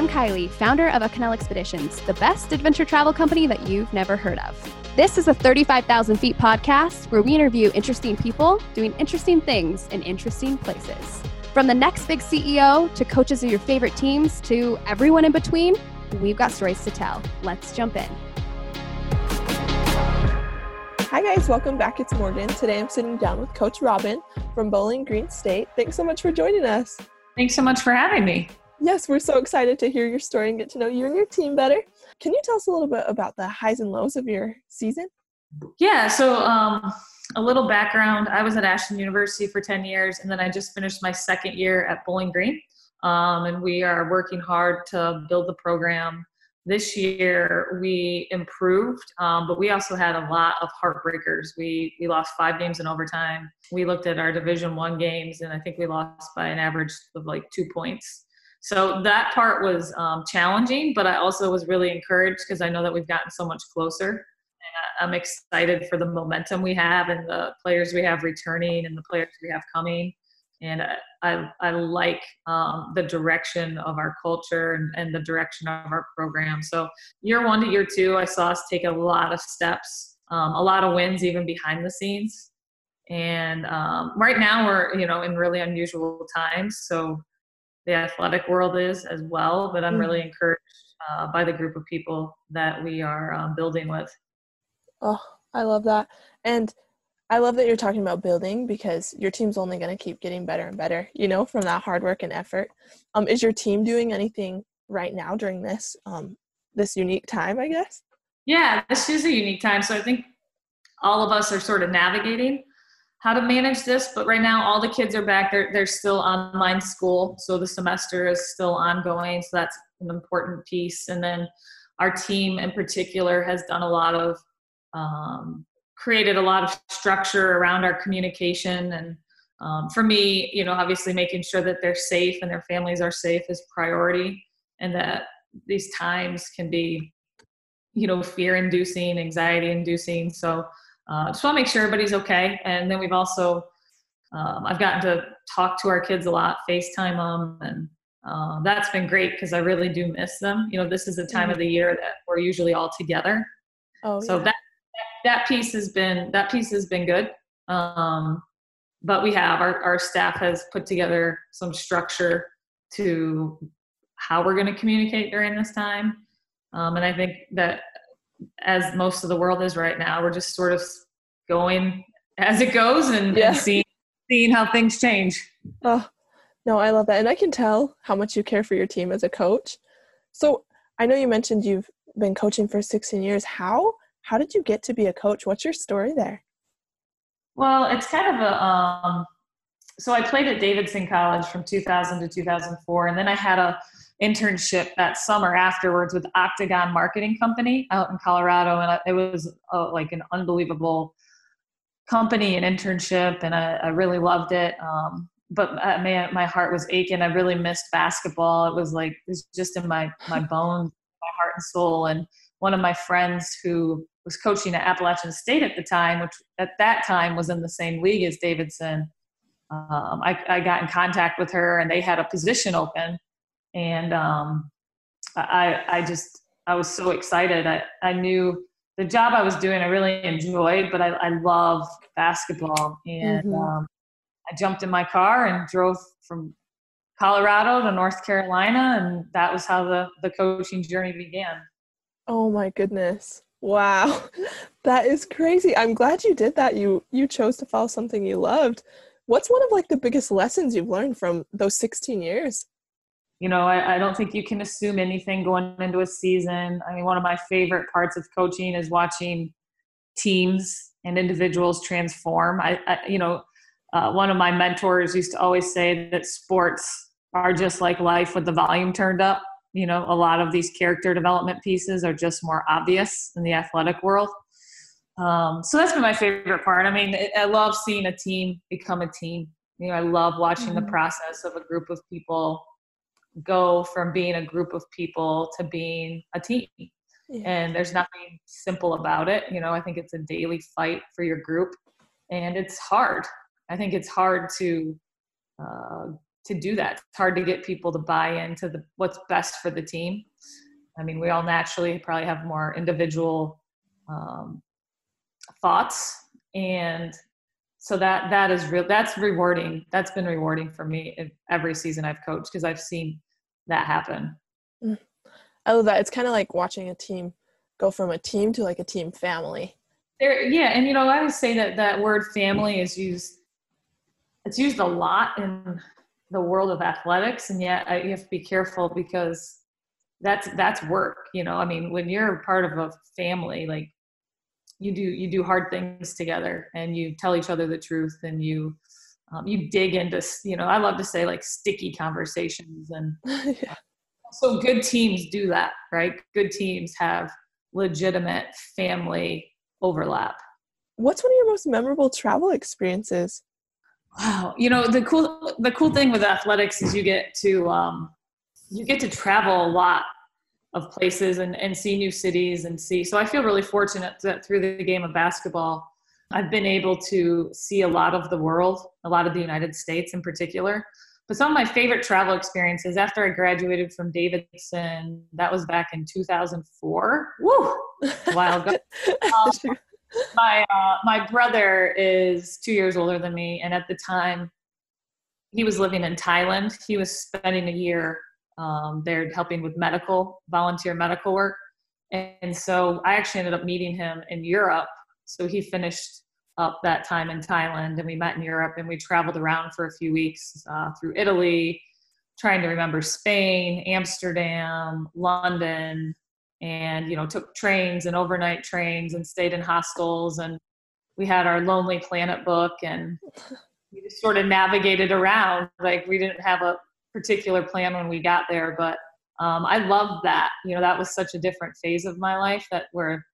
I'm Kylie, founder of Acanela Expeditions, the best adventure travel company that you've never heard of. This is a 35,000 feet podcast where we interview interesting people doing interesting things in interesting places. From the next big CEO to coaches of your favorite teams to everyone in between, we've got stories to tell. Let's jump in. Hi, guys. Welcome back. It's Morgan. Today I'm sitting down with Coach Robin from Bowling Green State. Thanks so much for joining us. Thanks so much for having me. Yes, we're so excited to hear your story and get to know you and your team better. Can you tell us a little bit about the highs and lows of your season? Yeah, so um, a little background I was at Ashland University for 10 years, and then I just finished my second year at Bowling Green. Um, and we are working hard to build the program this year we improved, um, but we also had a lot of heartbreakers. We we lost five games in overtime. We looked at our Division One games, and I think we lost by an average of like two points. So that part was um, challenging, but I also was really encouraged because I know that we've gotten so much closer. And I'm excited for the momentum we have and the players we have returning and the players we have coming and I, I like um, the direction of our culture and, and, the direction of our program. So year one to year two, I saw us take a lot of steps, um, a lot of wins even behind the scenes. And um, right now we're you know in really unusual times. So the athletic world is as well, but I'm really mm-hmm. encouraged uh, by the group of people that we are um, building with. Oh, I love that. And I love that you're talking about building because your team's only going to keep getting better and better, you know, from that hard work and effort. Um, is your team doing anything right now during this um, this unique time, I guess? Yeah, this is a unique time. So I think all of us are sort of navigating how to manage this, but right now all the kids are back. They're, they're still online school. So the semester is still ongoing. So that's an important piece. And then our team in particular has done a lot of um, created a lot of structure around our communication and um, for me you know obviously making sure that they're safe and their families are safe is priority and that these times can be you know fear inducing anxiety inducing so uh, just want to make sure everybody's okay and then we've also um, i've gotten to talk to our kids a lot facetime them and uh, that's been great because i really do miss them you know this is the time mm-hmm. of the year that we're usually all together oh, so yeah. that that piece has been that piece has been good. Um, but we have our, our staff has put together some structure to how we're going to communicate during this time. Um, and I think that as most of the world is right now, we're just sort of going as it goes and, yeah. and seeing seeing how things change. Oh, no, I love that. And I can tell how much you care for your team as a coach. So I know you mentioned you've been coaching for 16 years. How how did you get to be a coach? What's your story there? Well, it's kind of a um, so I played at Davidson College from 2000 to 2004, and then I had a internship that summer afterwards with Octagon Marketing Company out in Colorado, and it was uh, like an unbelievable company and internship, and I, I really loved it. Um, but uh, man, my heart was aching. I really missed basketball. It was like it was just in my my bones, my heart and soul. And one of my friends who was coaching at Appalachian State at the time, which at that time was in the same league as Davidson. Um, I, I, got in contact with her, and they had a position open, and um, I, I just I was so excited. I, I knew the job I was doing I really enjoyed, but I, I love basketball, and mm-hmm. um, I jumped in my car and drove from Colorado to North Carolina, and that was how the the coaching journey began. Oh my goodness. Wow. That is crazy. I'm glad you did that. You you chose to follow something you loved. What's one of like the biggest lessons you've learned from those 16 years? You know, I, I don't think you can assume anything going into a season. I mean, one of my favorite parts of coaching is watching teams and individuals transform. I, I you know, uh, one of my mentors used to always say that sports are just like life with the volume turned up you know a lot of these character development pieces are just more obvious in the athletic world um, so that's been my favorite part i mean i love seeing a team become a team you know i love watching mm-hmm. the process of a group of people go from being a group of people to being a team yeah. and there's nothing simple about it you know i think it's a daily fight for your group and it's hard i think it's hard to uh, to do that. It's hard to get people to buy into the what's best for the team. I mean, we all naturally probably have more individual um, thoughts, and so that that is real. That's rewarding. That's been rewarding for me every season I've coached because I've seen that happen. Mm. I love that. It's kind of like watching a team go from a team to like a team family. There, yeah, and you know, I would say that that word family is used. It's used a lot in the world of athletics, and yet uh, you have to be careful because that's that's work. You know, I mean, when you're part of a family, like you do, you do hard things together, and you tell each other the truth, and you um, you dig into. You know, I love to say like sticky conversations, and yeah. so good teams do that, right? Good teams have legitimate family overlap. What's one of your most memorable travel experiences? Wow, you know the cool the cool thing with athletics is you get to um, you get to travel a lot of places and, and see new cities and see. So I feel really fortunate that through the game of basketball, I've been able to see a lot of the world, a lot of the United States in particular. But some of my favorite travel experiences after I graduated from Davidson, that was back in 2004. Woo! A while ago. Um, my uh, my brother is two years older than me, and at the time, he was living in Thailand. He was spending a year um, there helping with medical volunteer medical work, and so I actually ended up meeting him in Europe. So he finished up that time in Thailand, and we met in Europe, and we traveled around for a few weeks uh, through Italy, trying to remember Spain, Amsterdam, London, and you know took trains and overnight trains and stayed in hostels and we had our lonely planet book and we just sort of navigated around. Like we didn't have a particular plan when we got there but um, i loved that. You know that was such a different phase of my life that where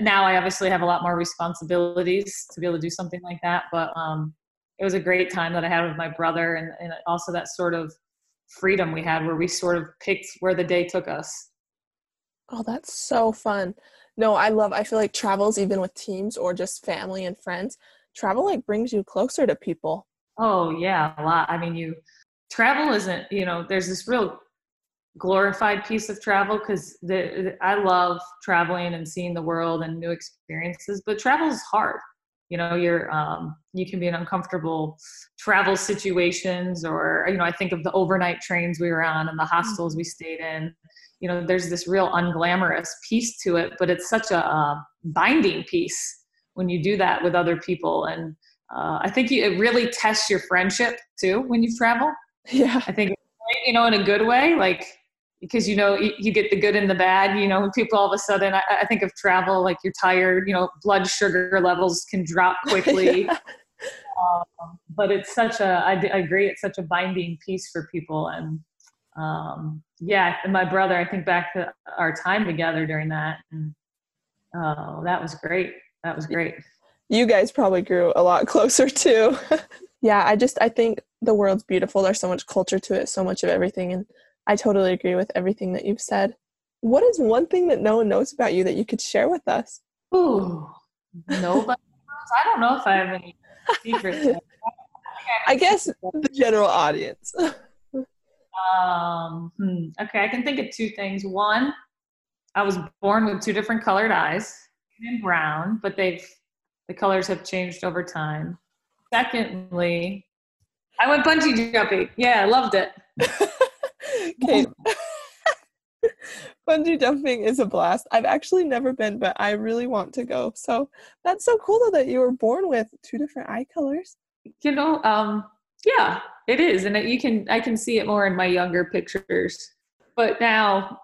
now i obviously have a lot more responsibilities to be able to do something like that but um, it was a great time that i had with my brother and, and also that sort of freedom we had where we sort of picked where the day took us Oh, that's so fun. No, I love I feel like travels even with teams or just family and friends. Travel like brings you closer to people. Oh, yeah, a lot. I mean, you travel isn't, you know, there's this real glorified piece of travel because the, I love traveling and seeing the world and new experiences, but travel is hard. You know, you're um, you can be in uncomfortable travel situations, or you know, I think of the overnight trains we were on and the hostels we stayed in. You know there's this real unglamorous piece to it but it's such a uh, binding piece when you do that with other people. And uh, i think you, it really tests your friendship too when you travel. Yeah. I think you know in a good way like because you know you, you get the good and the bad you know when people all of a sudden I, I, think of travel like you're tired you know blood sugar levels can drop quickly yeah. um, but it's such a I, I agree it's such a binding piece for people and um, yeah, and my brother, I think back to our time together during that, and oh, that was great. That was great. You guys probably grew a lot closer too. yeah, I just I think the world's beautiful. There's so much culture to it, so much of everything, and I totally agree with everything that you've said. What is one thing that no one knows about you that you could share with us? Ooh, nobody. I don't know if I have any secrets. I guess the general audience. Um, hmm, okay, I can think of two things. One, I was born with two different colored eyes, and brown, but they've the colors have changed over time. Secondly, I went bungee jumping. Yeah, I loved it. okay. bungee jumping is a blast. I've actually never been, but I really want to go. So that's so cool though that you were born with two different eye colors. You know, um, yeah, it is, and you can I can see it more in my younger pictures. But now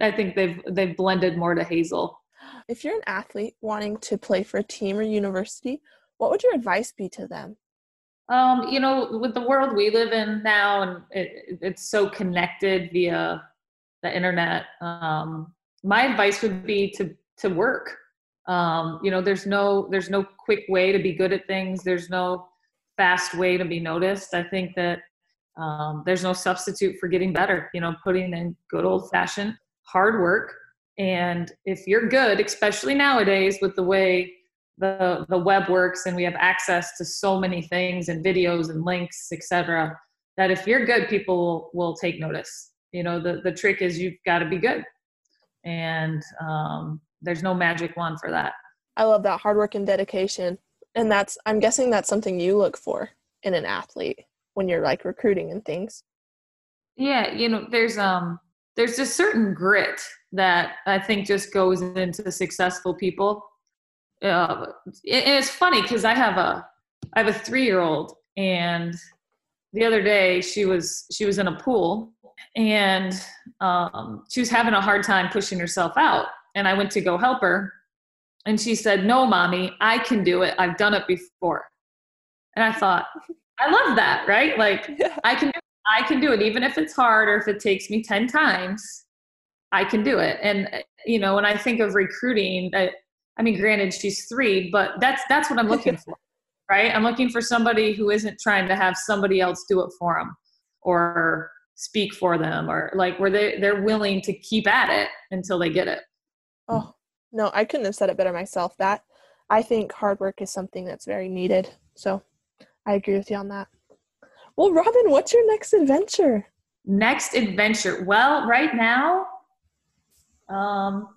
I think they've they've blended more to hazel. If you're an athlete wanting to play for a team or university, what would your advice be to them? Um, you know, with the world we live in now, and it, it's so connected via the internet. Um, my advice would be to to work. Um, you know, there's no there's no quick way to be good at things. There's no fast way to be noticed. I think that um, there's no substitute for getting better. You know, putting in good old fashioned hard work. And if you're good, especially nowadays with the way the the web works and we have access to so many things and videos and links, etc., that if you're good, people will, will take notice. You know, the, the trick is you've got to be good. And um, there's no magic wand for that. I love that hard work and dedication. And that's, I'm guessing that's something you look for in an athlete when you're like recruiting and things. Yeah, you know, there's um there's a certain grit that I think just goes into successful people. Uh, and it's funny because I have a I have a three year old, and the other day she was she was in a pool and um, she was having a hard time pushing herself out, and I went to go help her, and she said, "No, mommy, I can do it. I've done it before." And I thought, I love that, right? Like yeah. I can do I can do it even if it's hard or if it takes me 10 times. I can do it. And you know, when I think of recruiting, I, I mean granted she's 3, but that's that's what I'm looking for. Right? I'm looking for somebody who isn't trying to have somebody else do it for them or speak for them or like where they they're willing to keep at it until they get it. Oh, no, I couldn't have said it better myself. That I think hard work is something that's very needed. So I agree with you on that. Well, Robin, what's your next adventure? Next adventure. Well, right now, um,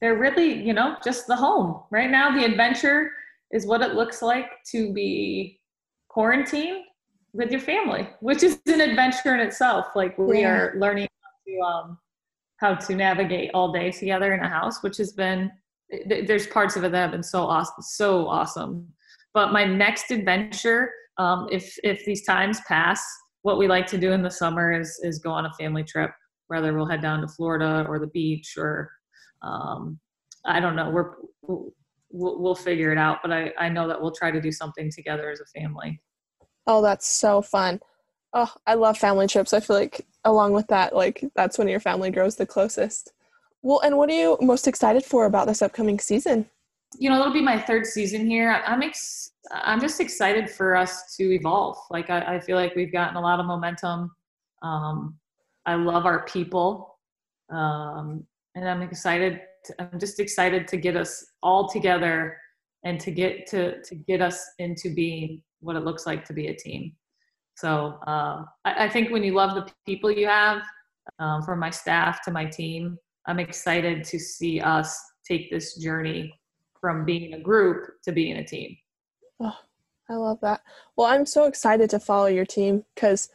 they're really, you know, just the home. Right now, the adventure is what it looks like to be quarantined with your family, which is an adventure in itself. Like we yeah. are learning how to, um, how to navigate all day together in a house, which has been there's parts of it that have been so awesome, so awesome. But my next adventure um, if if these times pass, what we like to do in the summer is is go on a family trip. Whether we'll head down to Florida or the beach or um, I don't know. We're we'll, we'll figure it out, but I I know that we'll try to do something together as a family. Oh, that's so fun. Oh, I love family trips. I feel like along with that, like that's when your family grows the closest. Well, and what are you most excited for about this upcoming season? You know, it'll be my third season here. I'm ex- I'm just excited for us to evolve. Like I, I feel like we've gotten a lot of momentum. Um, I love our people, um, and I'm excited. To, I'm just excited to get us all together and to get to to get us into being what it looks like to be a team. So uh, I, I, think when you love the people you have, um, from my staff to my team, I'm excited to see us take this journey from being a group to being a team. Oh, I love that. Well, I'm so excited to follow your team because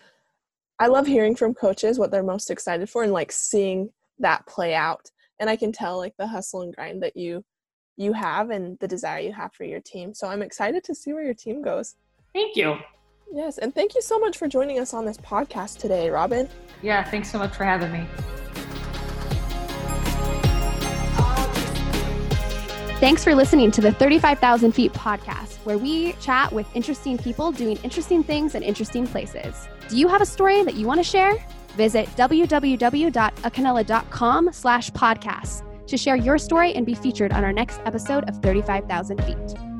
I love hearing from coaches what they're most excited for and like seeing that play out. And I can tell like the hustle and grind that you you have and the desire you have for your team. So I'm excited to see where your team goes. Thank you. Yes, and thank you so much for joining us on this podcast today, Robin. Yeah, thanks so much for having me. Thanks for listening to the 35,000 Feet podcast, where we chat with interesting people doing interesting things in interesting places. Do you have a story that you want to share? Visit www.acanela.com slash podcast to share your story and be featured on our next episode of 35,000 Feet.